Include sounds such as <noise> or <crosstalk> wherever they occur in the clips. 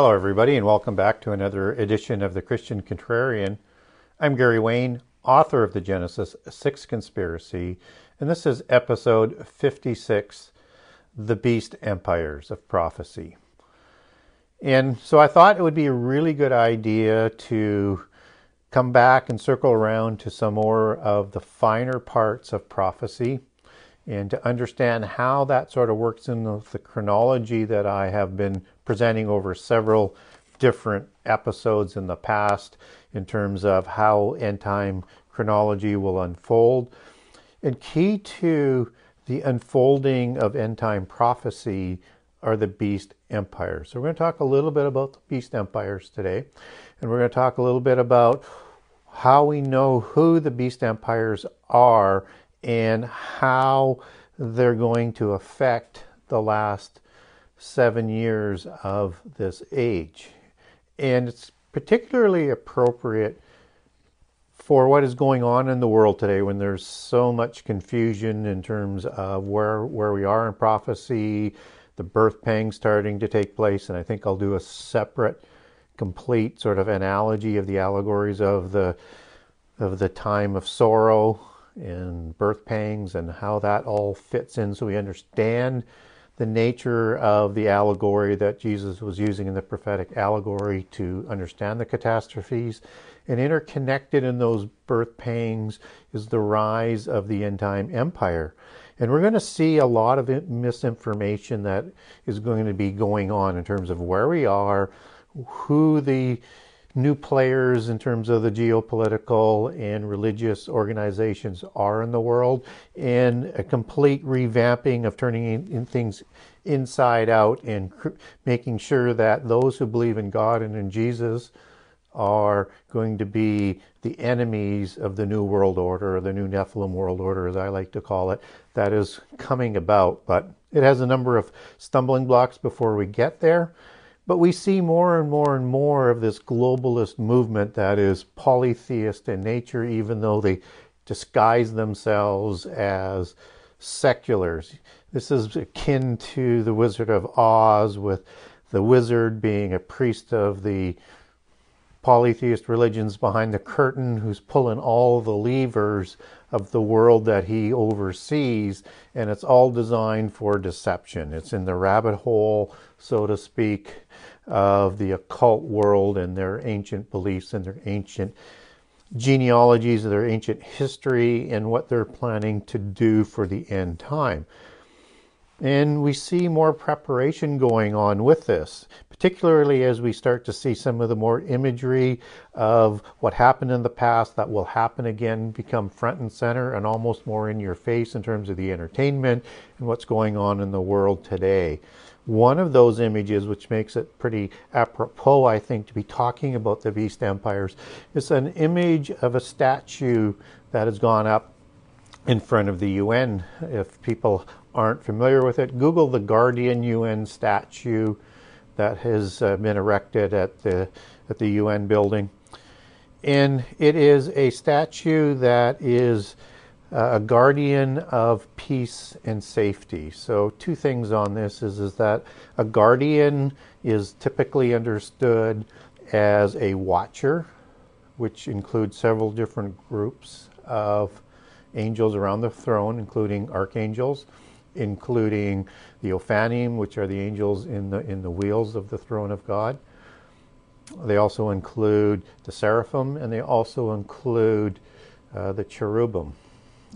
Hello, everybody, and welcome back to another edition of the Christian Contrarian. I'm Gary Wayne, author of the Genesis 6 Conspiracy, and this is episode 56 The Beast Empires of Prophecy. And so I thought it would be a really good idea to come back and circle around to some more of the finer parts of prophecy and to understand how that sort of works in the chronology that I have been presenting over several different episodes in the past in terms of how end time chronology will unfold. And key to the unfolding of end time prophecy are the beast empires. So we're going to talk a little bit about the beast empires today, and we're going to talk a little bit about how we know who the beast empires are and how they're going to affect the last seven years of this age. And it's particularly appropriate for what is going on in the world today when there's so much confusion in terms of where where we are in prophecy, the birth pangs starting to take place, and I think I'll do a separate complete sort of analogy of the allegories of the of the time of sorrow and birth pangs and how that all fits in so we understand the nature of the allegory that Jesus was using in the prophetic allegory to understand the catastrophes. And interconnected in those birth pangs is the rise of the end time empire. And we're going to see a lot of misinformation that is going to be going on in terms of where we are, who the new players in terms of the geopolitical and religious organizations are in the world, and a complete revamping of turning in, in things inside out and cr- making sure that those who believe in God and in Jesus are going to be the enemies of the New World Order, or the New Nephilim World Order, as I like to call it, that is coming about. But it has a number of stumbling blocks before we get there. But we see more and more and more of this globalist movement that is polytheist in nature, even though they disguise themselves as seculars. This is akin to the Wizard of Oz, with the wizard being a priest of the polytheist religions behind the curtain who's pulling all the levers of the world that he oversees, and it's all designed for deception. It's in the rabbit hole, so to speak, of the occult world and their ancient beliefs and their ancient genealogies, of their ancient history, and what they're planning to do for the end time. And we see more preparation going on with this, particularly as we start to see some of the more imagery of what happened in the past that will happen again become front and center and almost more in your face in terms of the entertainment and what's going on in the world today. One of those images, which makes it pretty apropos, I think, to be talking about the beast empires, is an image of a statue that has gone up in front of the UN. If people aren't familiar with it, Google the Guardian UN statue that has uh, been erected at the at the UN building, and it is a statue that is uh, a guardian of peace and safety. So two things on this is is that a guardian is typically understood as a watcher, which includes several different groups of angels around the throne, including archangels, including the Ophanim, which are the angels in the in the wheels of the throne of God. They also include the seraphim, and they also include uh, the cherubim.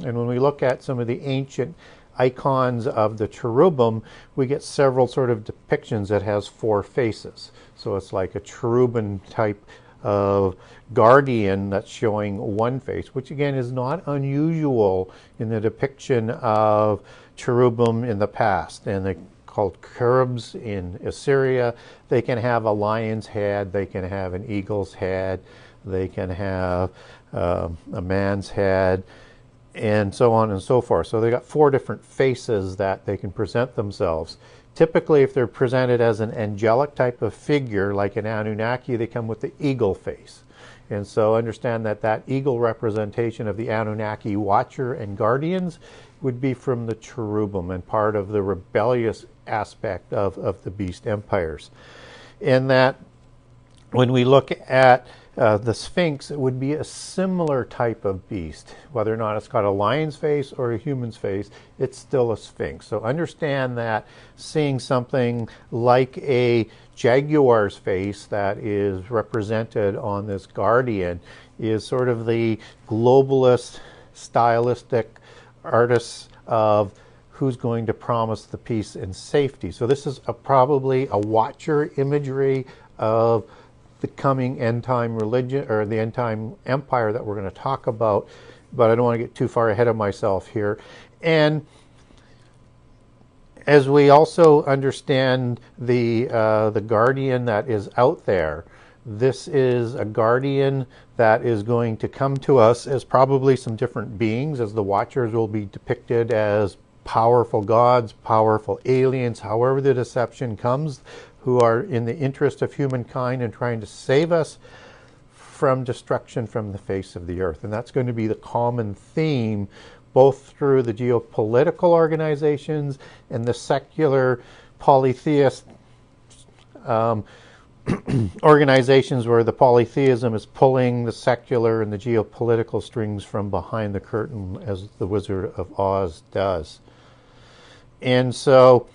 And when we look at some of the ancient icons of the cherubim, we get several sort of depictions that has four faces. So it's like a cherubim type of guardian that's showing one face, which again is not unusual in the depiction of cherubim in the past. And they're called cherubs in Assyria. They can have a lion's head, they can have an eagle's head, they can have uh, a man's head and so on and so forth. So they got four different faces that they can present themselves. Typically, if they're presented as an angelic type of figure, like an Anunnaki, they come with the eagle face. And so understand that that eagle representation of the Anunnaki watcher and guardians would be from the cherubim and part of the rebellious aspect of, of the beast empires. in that when we look at uh, the Sphinx, would be a similar type of beast. Whether or not it's got a lion's face or a human's face, it's still a Sphinx. So understand that seeing something like a jaguar's face that is represented on this guardian is sort of the globalist, stylistic artists of who's going to promise the peace and safety. So this is a, probably a watcher imagery of the coming end time religion or the end time empire that we're going to talk about, but I don't want to get too far ahead of myself here. And as we also understand the uh, the guardian that is out there, this is a guardian that is going to come to us as probably some different beings, as the Watchers will be depicted as powerful gods, powerful aliens, however the deception comes, who are in the interest of humankind and trying to save us from destruction from the face of the earth. And that's going to be the common theme both through the geopolitical organizations and the secular polytheist um, <clears throat> organizations where the polytheism is pulling the secular and the geopolitical strings from behind the curtain, as the Wizard of Oz does. And so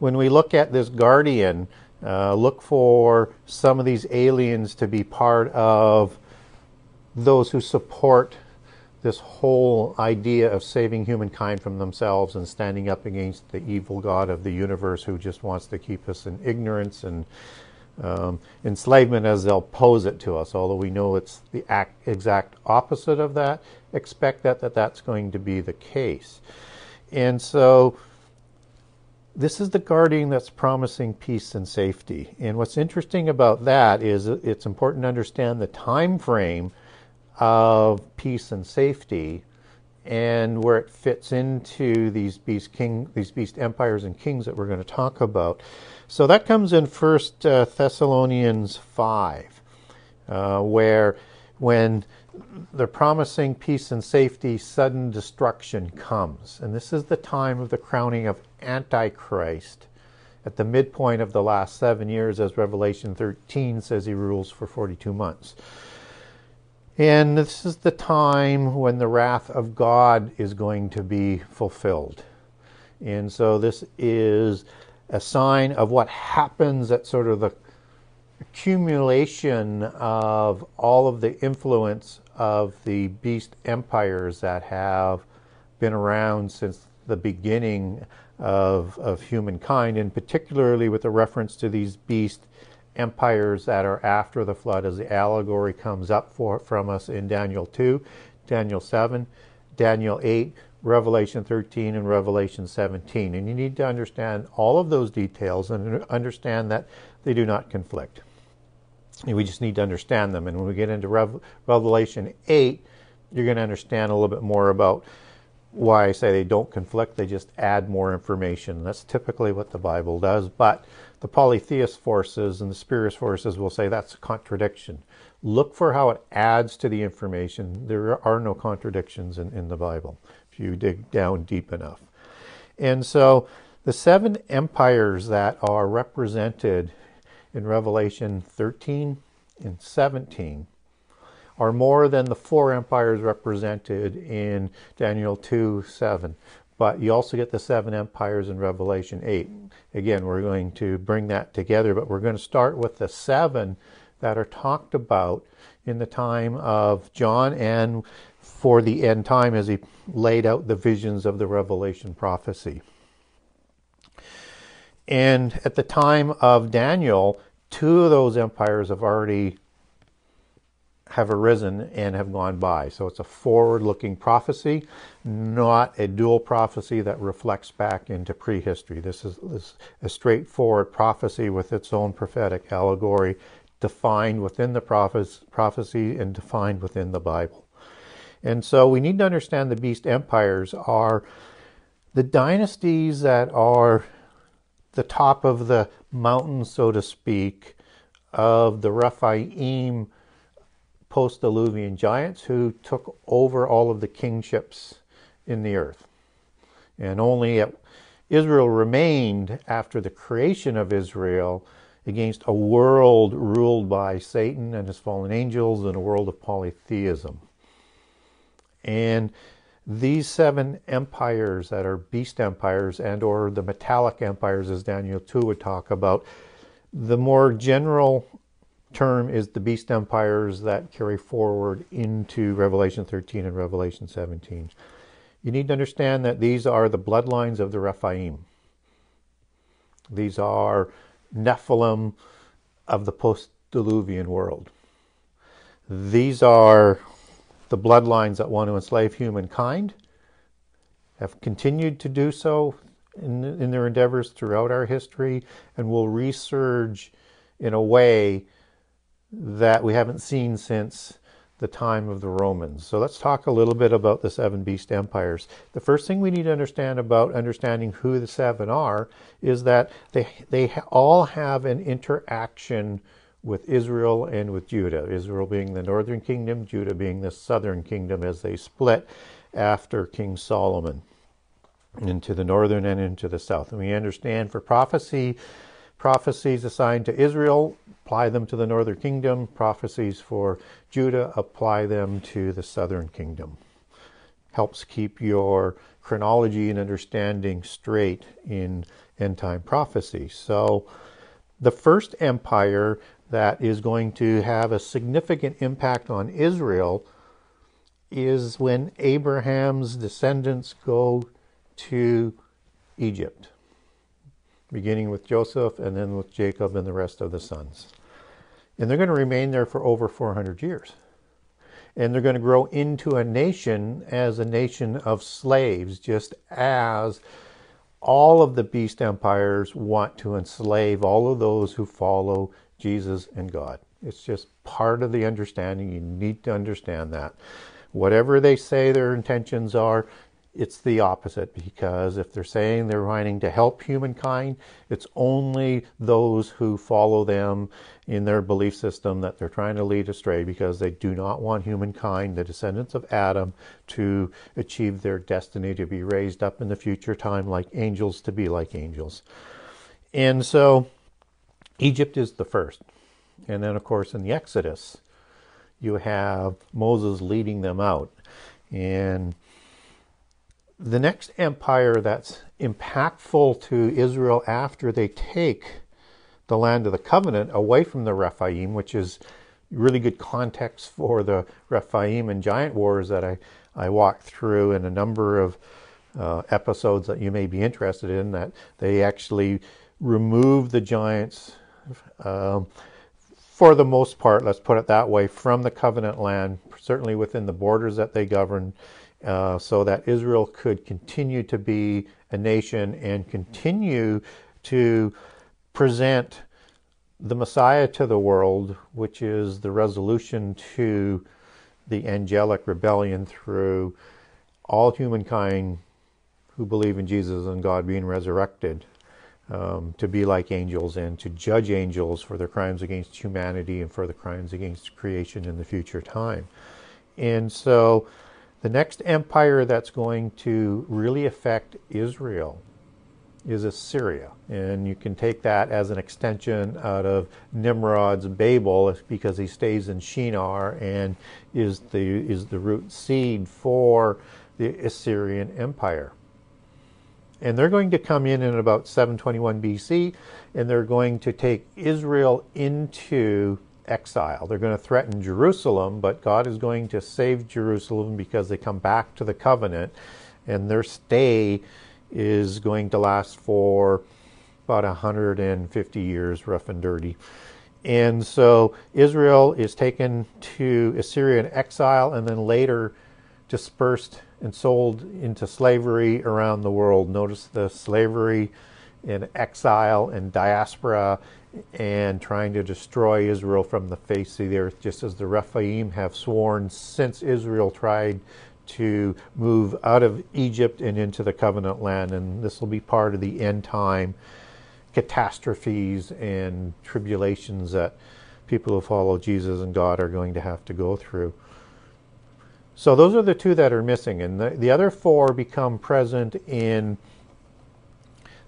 when we look at this guardian, uh, look for some of these aliens to be part of those who support this whole idea of saving humankind from themselves and standing up against the evil God of the universe who just wants to keep us in ignorance and um, enslavement as they'll pose it to us. Although we know it's the act, exact opposite of that, expect that, that that's going to be the case. And so this is the guardian that's promising peace and safety. And what's interesting about that is it's important to understand the time frame of peace and safety and where it fits into these beast king these beast empires and kings that we're going to talk about. So that comes in First uh, Thessalonians five, uh, where when they're promising peace and safety, sudden destruction comes, and this is the time of the crowning of Antichrist. At the midpoint of the last seven years, as Revelation 13 says, he rules for 42 months. And this is the time when the wrath of God is going to be fulfilled. And so this is a sign of what happens at sort of the accumulation of all of the influence of the beast empires that have been around since the beginning of, of humankind, and particularly with a reference to these beast empires that are after the flood as the allegory comes up for, from us in Daniel 2, Daniel 7, Daniel 8, Revelation 13, and Revelation 17. And you need to understand all of those details and understand that they do not conflict. We just need to understand them. And when we get into Rev- Revelation 8, you're going to understand a little bit more about why I say they don't conflict. They just add more information. That's typically what the Bible does. But the polytheist forces and the spiritual forces will say that's a contradiction. Look for how it adds to the information. There are no contradictions in, in the Bible if you dig down deep enough. And so the seven empires that are represented in Revelation 13 and 17 are more than the four empires represented in Daniel 2 7. But you also get the seven empires in Revelation 8. Again, we're going to bring that together, but we're going to start with the seven that are talked about in the time of John and for the end time as he laid out the visions of the Revelation prophecy. And at the time of Daniel, two of those empires have already have arisen and have gone by. So it's a forward looking prophecy, not a dual prophecy that reflects back into prehistory. This is, this is a straightforward prophecy with its own prophetic allegory, defined within the prophecy and defined within the Bible. And so we need to understand the beast empires are the dynasties that are the top of the mountain, so to speak, of the Rephaim post Diluvian giants who took over all of the kingships in the earth. And only Israel remained after the creation of Israel against a world ruled by Satan and his fallen angels and a world of polytheism. And these seven empires that are beast empires and or the metallic empires as Daniel 2 would talk about, the more general term is the beast empires that carry forward into Revelation 13 and Revelation 17. You need to understand that these are the bloodlines of the Rephaim. These are Nephilim of the post diluvian world. These are the bloodlines that want to enslave humankind, have continued to do so in, in their endeavors throughout our history, and will resurge in a way that we haven't seen since the time of the Romans. So let's talk a little bit about the seven beast empires. The first thing we need to understand about understanding who the seven are is that they they all have an interaction with Israel and with Judah. Israel being the northern kingdom, Judah being the southern kingdom as they split after King Solomon into the northern and into the south. And we understand for prophecy prophecies assigned to Israel, apply them to the northern kingdom. Prophecies for Judah, apply them to the southern kingdom. Helps keep your chronology and understanding straight in end time prophecy. So, the first empire that is going to have a significant impact on Israel is when Abraham's descendants go to Egypt beginning with Joseph and then with Jacob and the rest of the sons. And they're going to remain there for over 400 years. And they're going to grow into a nation as a nation of slaves, just as all of the beast empires want to enslave all of those who follow Jesus and God. It's just part of the understanding. You need to understand that. Whatever they say their intentions are, it's the opposite because if they're saying they're wanting to help humankind, it's only those who follow them in their belief system that they're trying to lead astray because they do not want humankind, the descendants of Adam, to achieve their destiny to be raised up in the future time like angels, to be like angels. And so Egypt is the first. And then, of course, in the Exodus, you have Moses leading them out. And the next empire that's impactful to Israel after they take the land of the covenant away from the Rephaim, which is really good context for the Rephaim and giant wars that I, I walked through in a number of uh, episodes that you may be interested in, that they actually remove the giants. Um, for the most part, let's put it that way, from the covenant land, certainly within the borders that they govern, uh, so that Israel could continue to be a nation and continue to present the Messiah to the world, which is the resolution to the angelic rebellion through all humankind who believe in Jesus and God being resurrected. Um, to be like angels and to judge angels for their crimes against humanity and for the crimes against creation in the future time. And so the next empire that's going to really affect Israel is Assyria. And you can take that as an extension out of Nimrod's Babel because he stays in Shinar and is the, is the root seed for the Assyrian Empire. And they're going to come in in about 721 BC and they're going to take Israel into exile. They're going to threaten Jerusalem, but God is going to save Jerusalem because they come back to the covenant, and their stay is going to last for about 150 years, rough and dirty. And so Israel is taken to Assyrian exile and then later dispersed and sold into slavery around the world. Notice the slavery in exile and diaspora and trying to destroy Israel from the face of the earth, just as the Rephaim have sworn since Israel tried to move out of Egypt and into the covenant land. And this will be part of the end time catastrophes and tribulations that people who follow Jesus and God are going to have to go through. So those are the two that are missing, and the, the other four become present in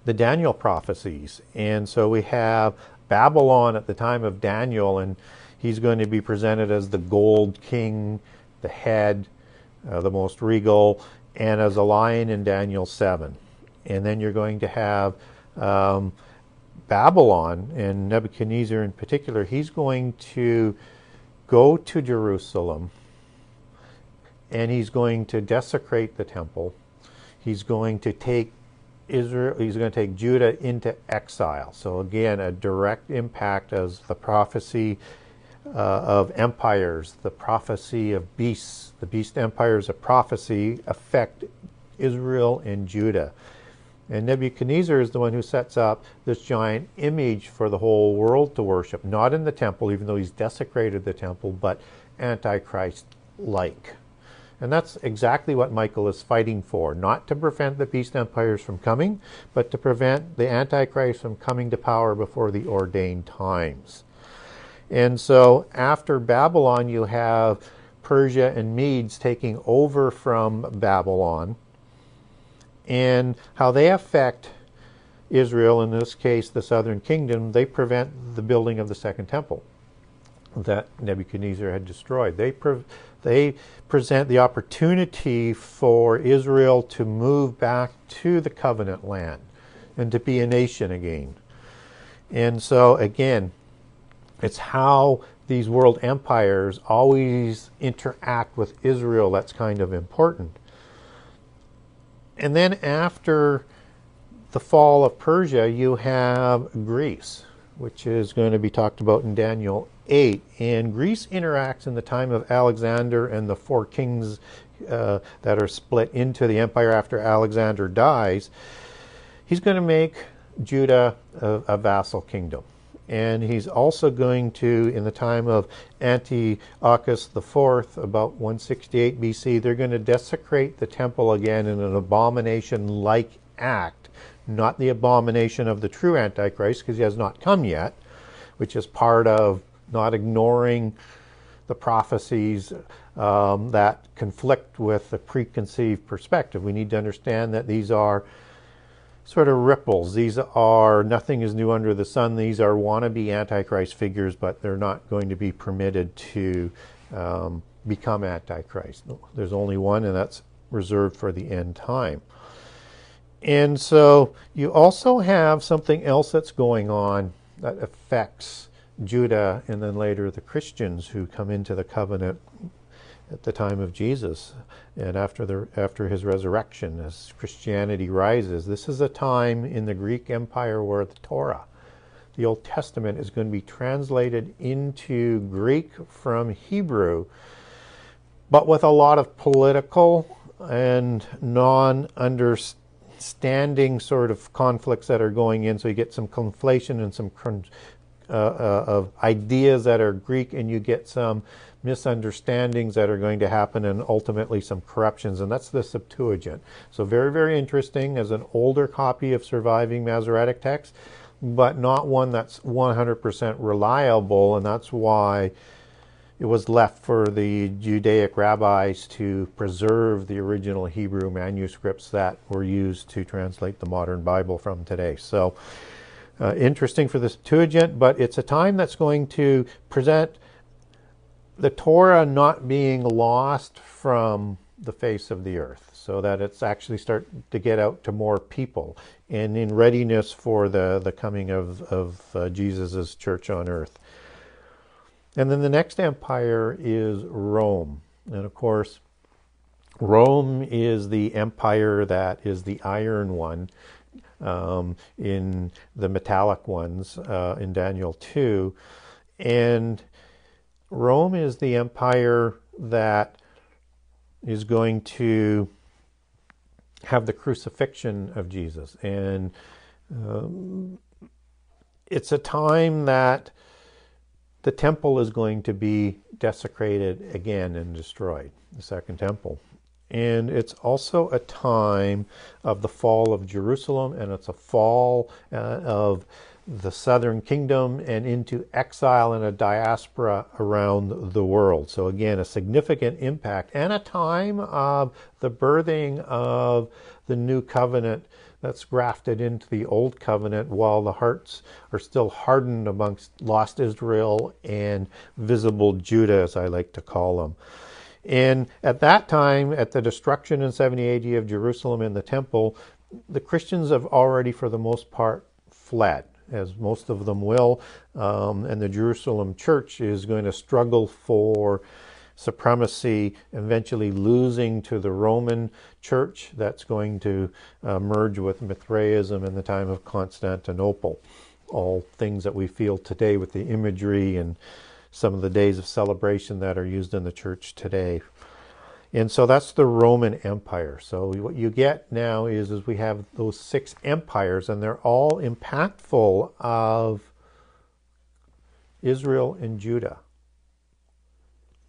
the Daniel prophecies. And so we have Babylon at the time of Daniel, and he's going to be presented as the gold king, the head, uh, the most regal, and as a lion in Daniel 7. And then you're going to have um, Babylon, and Nebuchadnezzar in particular, he's going to go to Jerusalem and he's going to desecrate the temple. He's going to take Israel, he's going to take Judah into exile. So, again, a direct impact as the prophecy uh, of empires, the prophecy of beasts, the beast empires of prophecy affect Israel and Judah. And Nebuchadnezzar is the one who sets up this giant image for the whole world to worship, not in the temple, even though he's desecrated the temple, but Antichrist like. And that's exactly what Michael is fighting for not to prevent the beast empires from coming, but to prevent the Antichrist from coming to power before the ordained times. And so after Babylon, you have Persia and Medes taking over from Babylon, and how they affect Israel, in this case the southern kingdom, they prevent the building of the second temple that Nebuchadnezzar had destroyed. They, pre- they present the opportunity for Israel to move back to the covenant land and to be a nation again. And so, again, it's how these world empires always interact with Israel that's kind of important. And then after the fall of Persia, you have Greece, which is going to be talked about in Daniel 8. And Greece interacts in the time of Alexander and the four kings uh, that are split into the empire after Alexander dies. He's going to make Judah a, a vassal kingdom. And he's also going to, in the time of Antiochus IV, about 168 BC, they're going to desecrate the temple again in an abomination like act, not the abomination of the true Antichrist, because he has not come yet, which is part of not ignoring the prophecies um, that conflict with the preconceived perspective. We need to understand that these are sort of ripples. These are nothing is new under the sun. These are wannabe Antichrist figures, but they're not going to be permitted to um, become Antichrist. There's only one, and that's reserved for the end time. And so you also have something else that's going on that affects Judah and then later the Christians who come into the covenant at the time of Jesus and after the after his resurrection as Christianity rises. This is a time in the Greek empire where the Torah the Old Testament is going to be translated into Greek from Hebrew but with a lot of political and non understanding sort of conflicts that are going in. So you get some conflation and some uh, uh, of ideas that are Greek, and you get some misunderstandings that are going to happen, and ultimately some corruptions. And that's the Septuagint. So very, very interesting as an older copy of surviving Masoretic text, but not one that's 100% reliable, and that's why it was left for the Judaic rabbis to preserve the original Hebrew manuscripts that were used to translate the modern Bible from today. So uh, interesting for the Septuagint, but it's a time that's going to present the Torah not being lost from the face of the earth, so that it's actually start to get out to more people and in readiness for the, the coming of, of uh, Jesus' church on earth. And then the next empire is Rome. And of course, Rome is the empire that is the iron one um, in the metallic ones uh, in Daniel 2. And Rome is the empire that is going to have the crucifixion of Jesus. And um, it's a time that the temple is going to be desecrated again and destroyed, the second temple. And it's also a time of the fall of Jerusalem, and it's a fall uh, of the southern kingdom and into exile and a diaspora around the world. So, again, a significant impact and a time of the birthing of the new covenant that's grafted into the old covenant while the hearts are still hardened amongst lost Israel and visible Judah, as I like to call them. And at that time, at the destruction in 70 AD of Jerusalem and the temple, the Christians have already, for the most part, fled, as most of them will. Um, and the Jerusalem church is going to struggle for supremacy, eventually losing to the Roman church that's going to uh, merge with Mithraism in the time of Constantinople. All things that we feel today with the imagery and some of the days of celebration that are used in the church today. And so that's the Roman Empire. So what you get now is, is we have those six empires, and they're all impactful of Israel and Judah.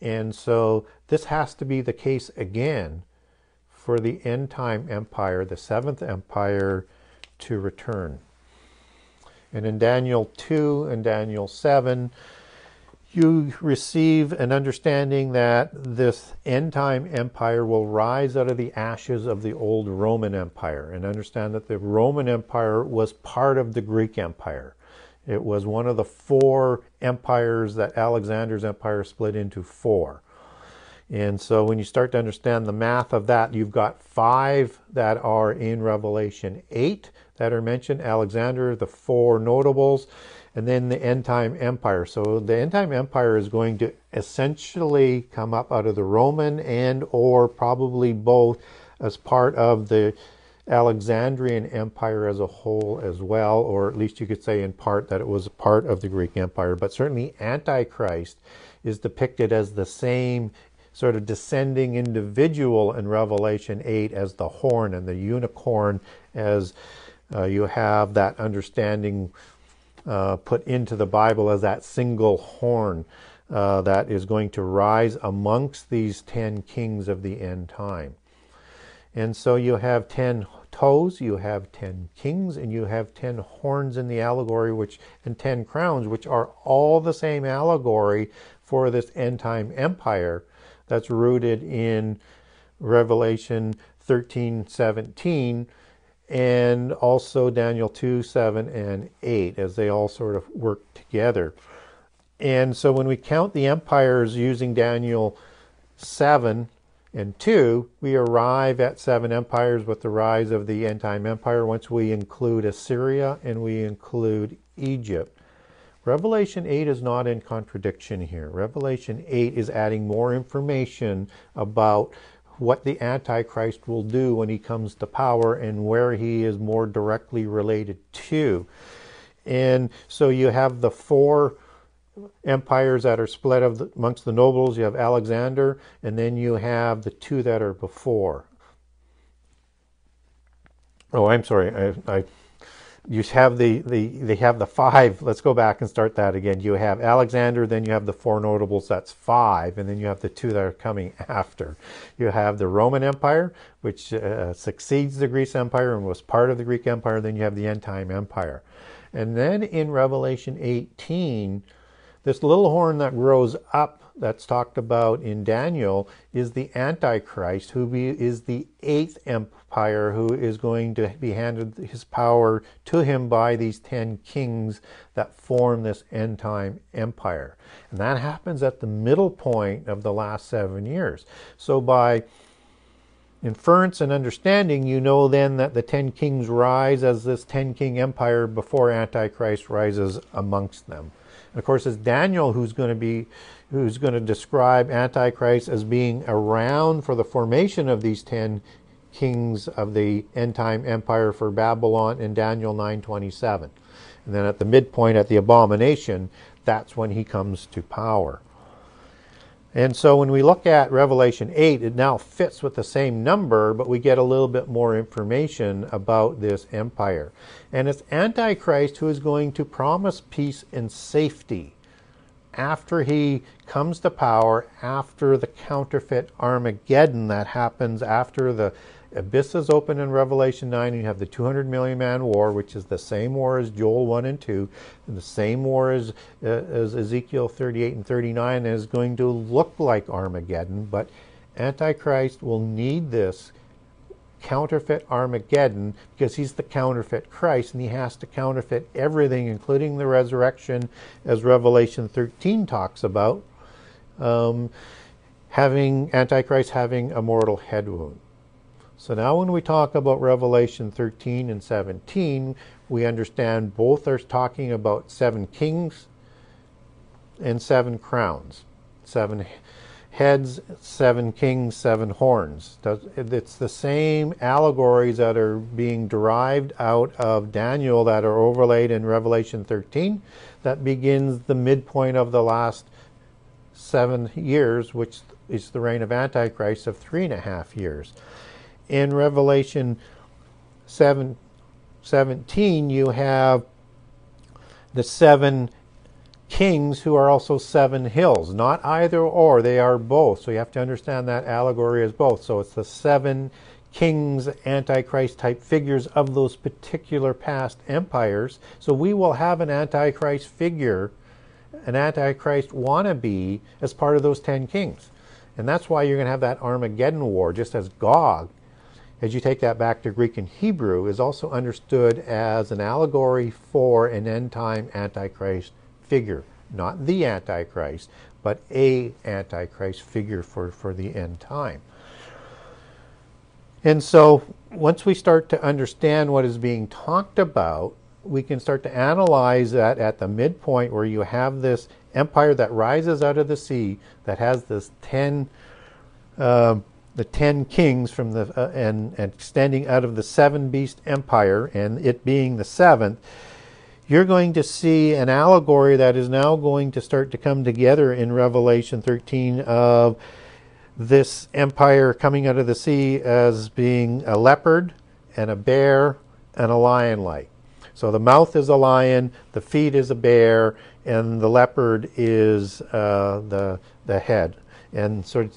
And so this has to be the case again for the end time empire, the seventh empire, to return. And in Daniel 2 and Daniel 7, you receive an understanding that this end time empire will rise out of the ashes of the old Roman Empire, and understand that the Roman Empire was part of the Greek Empire. It was one of the four empires that Alexander's empire split into four. And so when you start to understand the math of that, you've got five that are in Revelation 8 that are mentioned Alexander, the four notables, and then the end time empire. So the end time empire is going to essentially come up out of the Roman and or probably both as part of the Alexandrian Empire as a whole as well, or at least you could say in part that it was part of the Greek Empire. But certainly, Antichrist is depicted as the same sort of descending individual in Revelation 8 as the horn and the unicorn, as uh, you have that understanding uh, put into the Bible as that single horn uh, that is going to rise amongst these ten kings of the end time. And so you have 10 toes, you have 10 kings, and you have 10 horns in the allegory, which and 10 crowns, which are all the same allegory for this end time empire that's rooted in Revelation 13 17 and also Daniel 2 7 and 8 as they all sort of work together. And so when we count the empires using Daniel 7 and 2, we arrive at seven empires with the rise of the end time empire once we include Assyria and we include Egypt. Revelation 8 is not in contradiction here. Revelation 8 is adding more information about what the Antichrist will do when he comes to power and where he is more directly related to. And so you have the four empires that are split of the, amongst the nobles. You have Alexander, and then you have the two that are before. Oh, I'm sorry. I, I you have the, the they have the five. Let's go back and start that again. You have Alexander, then you have the four notables. That's five, and then you have the two that are coming <laughs> after. You have the Roman Empire, which uh, succeeds the Greek Empire and was part of the Greek Empire. Then you have the end time empire, and then in Revelation 18 this little horn that grows up, that's talked about in Daniel, is the Antichrist, who be, is the eighth empire, who is going to be handed his power to him by these ten kings that form this end time empire. And that happens at the middle point of the last seven years. So by inference and understanding, you know then that the ten kings rise as this ten king empire before Antichrist rises amongst them. Of course, it's Daniel who's going to be who's going to describe Antichrist as being around for the formation of these ten kings of the end time empire for Babylon in Daniel 9:27. And then at the midpoint at the abomination, that's when he comes to power. And so when we look at Revelation 8, it now fits with the same number, but we get a little bit more information about this empire. And it's Antichrist who is going to promise peace and safety after he comes to power, after the counterfeit Armageddon that happens after the abysses open in Revelation 9, and you have the 200 million man war, which is the same war as Joel 1 and 2, and the same war as, uh, as Ezekiel 38 and 39, is going to look like Armageddon, but Antichrist will need this counterfeit Armageddon because he's the counterfeit Christ and he has to counterfeit everything, including the resurrection, as Revelation 13 talks about. Um, having Antichrist having a mortal head wound. So now, when we talk about Revelation 13 and 17, we understand both are talking about seven kings and seven crowns, seven heads, seven kings, seven horns. It's the same allegories that are being derived out of Daniel that are overlaid in Revelation 13 that begins the midpoint of the last seven years, which is the reign of Antichrist of three and a half years. In Revelation 7, 17, you have the seven kings who are also seven hills, not either or, they are both. So you have to understand that allegory as both. So it's the seven kings, antichrist type figures of those particular past empires. So we will have an antichrist figure, an antichrist wannabe, as part of those ten kings. And that's why you're going to have that Armageddon war, just as Gog, as you take that back to Greek and Hebrew, is also understood as an allegory for an end time Antichrist figure. Not the Antichrist, but a Antichrist figure for, for the end time. And so once we start to understand what is being talked about, we can start to analyze that at the midpoint where you have this empire that rises out of the sea that has this ten uh, the ten kings from the uh, and, and extending out of the seven beast empire and it being the seventh you're going to see an allegory that is now going to start to come together in revelation 13 of this empire coming out of the sea as being a leopard and a bear and a lion like so the mouth is a lion the feet is a bear and the leopard is uh, the the head. And so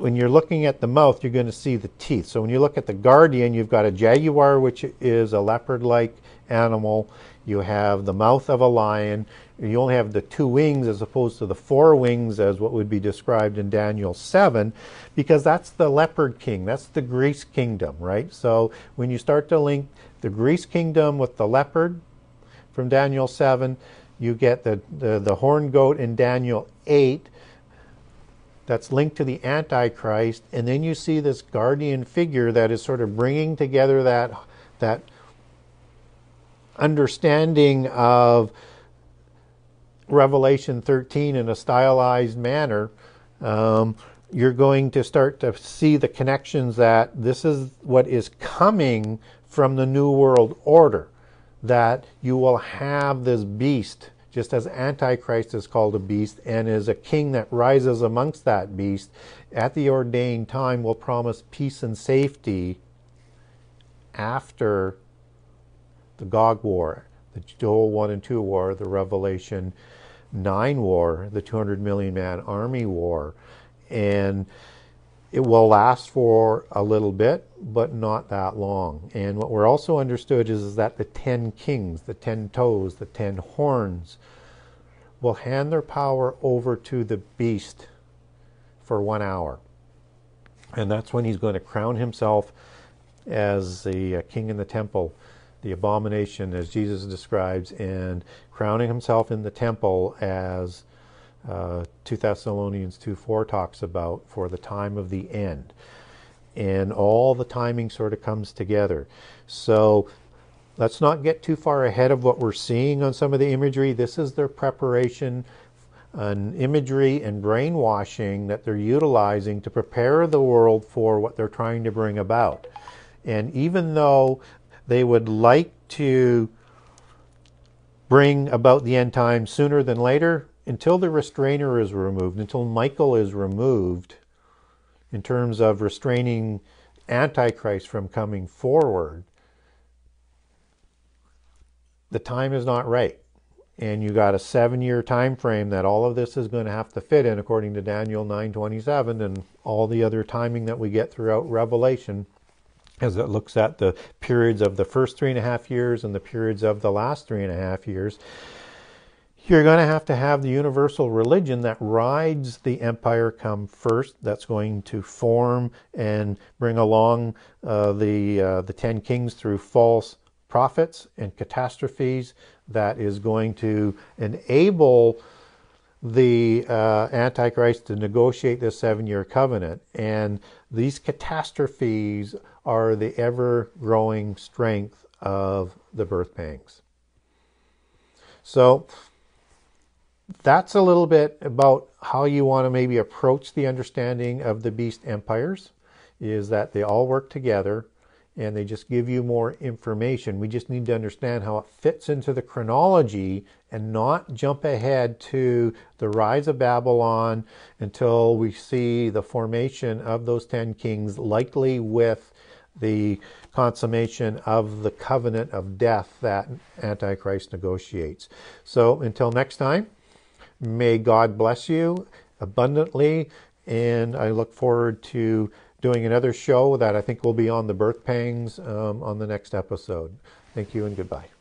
when you're looking at the mouth, you're going to see the teeth. So when you look at the guardian, you've got a jaguar, which is a leopard-like animal. You have the mouth of a lion. You only have the two wings as opposed to the four wings as what would be described in Daniel 7, because that's the leopard king. That's the Greece kingdom, right? So when you start to link the Greece kingdom with the leopard from Daniel 7, you get the, the, the horn goat in Daniel 8 that's linked to the Antichrist, and then you see this guardian figure that is sort of bringing together that, that understanding of Revelation 13 in a stylized manner. Um, you're going to start to see the connections that this is what is coming from the New World Order that you will have this beast, just as Antichrist is called a beast, and is a king that rises amongst that beast, at the ordained time will promise peace and safety after the Gog War, the Joel 1 and 2 War, the Revelation 9 War, the 200 million man army war. And it will last for a little bit, but not that long. And what we're also understood is, is that the ten kings, the ten toes, the ten horns, will hand their power over to the beast for one hour. And that's when he's going to crown himself as the uh, king in the temple, the abomination, as Jesus describes, and crowning himself in the temple as uh, 2 Thessalonians 2 4 talks about for the time of the end. And all the timing sort of comes together. So let's not get too far ahead of what we're seeing on some of the imagery. This is their preparation an imagery and brainwashing that they're utilizing to prepare the world for what they're trying to bring about. And even though they would like to bring about the end time sooner than later, until the restrainer is removed, until Michael is removed, in terms of restraining Antichrist from coming forward, the time is not right. And you got a seven year time frame that all of this is going to have to fit in according to Daniel 927 and all the other timing that we get throughout Revelation as it looks at the periods of the first three and a half years and the periods of the last three and a half years, you're going to have to have the universal religion that rides the empire come first. That's going to form and bring along uh, the uh, the ten kings through false prophets and catastrophes. That is going to enable the uh, Antichrist to negotiate this seven-year covenant. And these catastrophes are the ever-growing strength of the birth pangs. So that's a little bit about how you want to maybe approach the understanding of the beast empires is that they all work together and they just give you more information. We just need to understand how it fits into the chronology and not jump ahead to the rise of Babylon until we see the formation of those 10 kings, likely with the consummation of the covenant of death that Antichrist negotiates. So until next time. May God bless you abundantly. And I look forward to doing another show that I think will be on the birth pangs um, on the next episode. Thank you and goodbye.